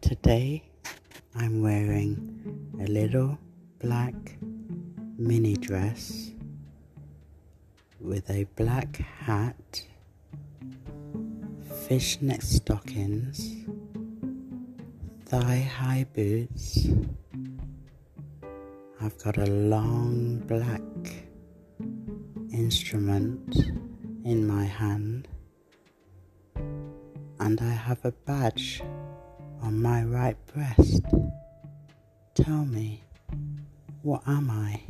Today I'm wearing a little black mini dress with a black hat, fishnet stockings, thigh high boots. I've got a long black instrument in my hand, and I have a badge on my right breast. Tell me, what am I?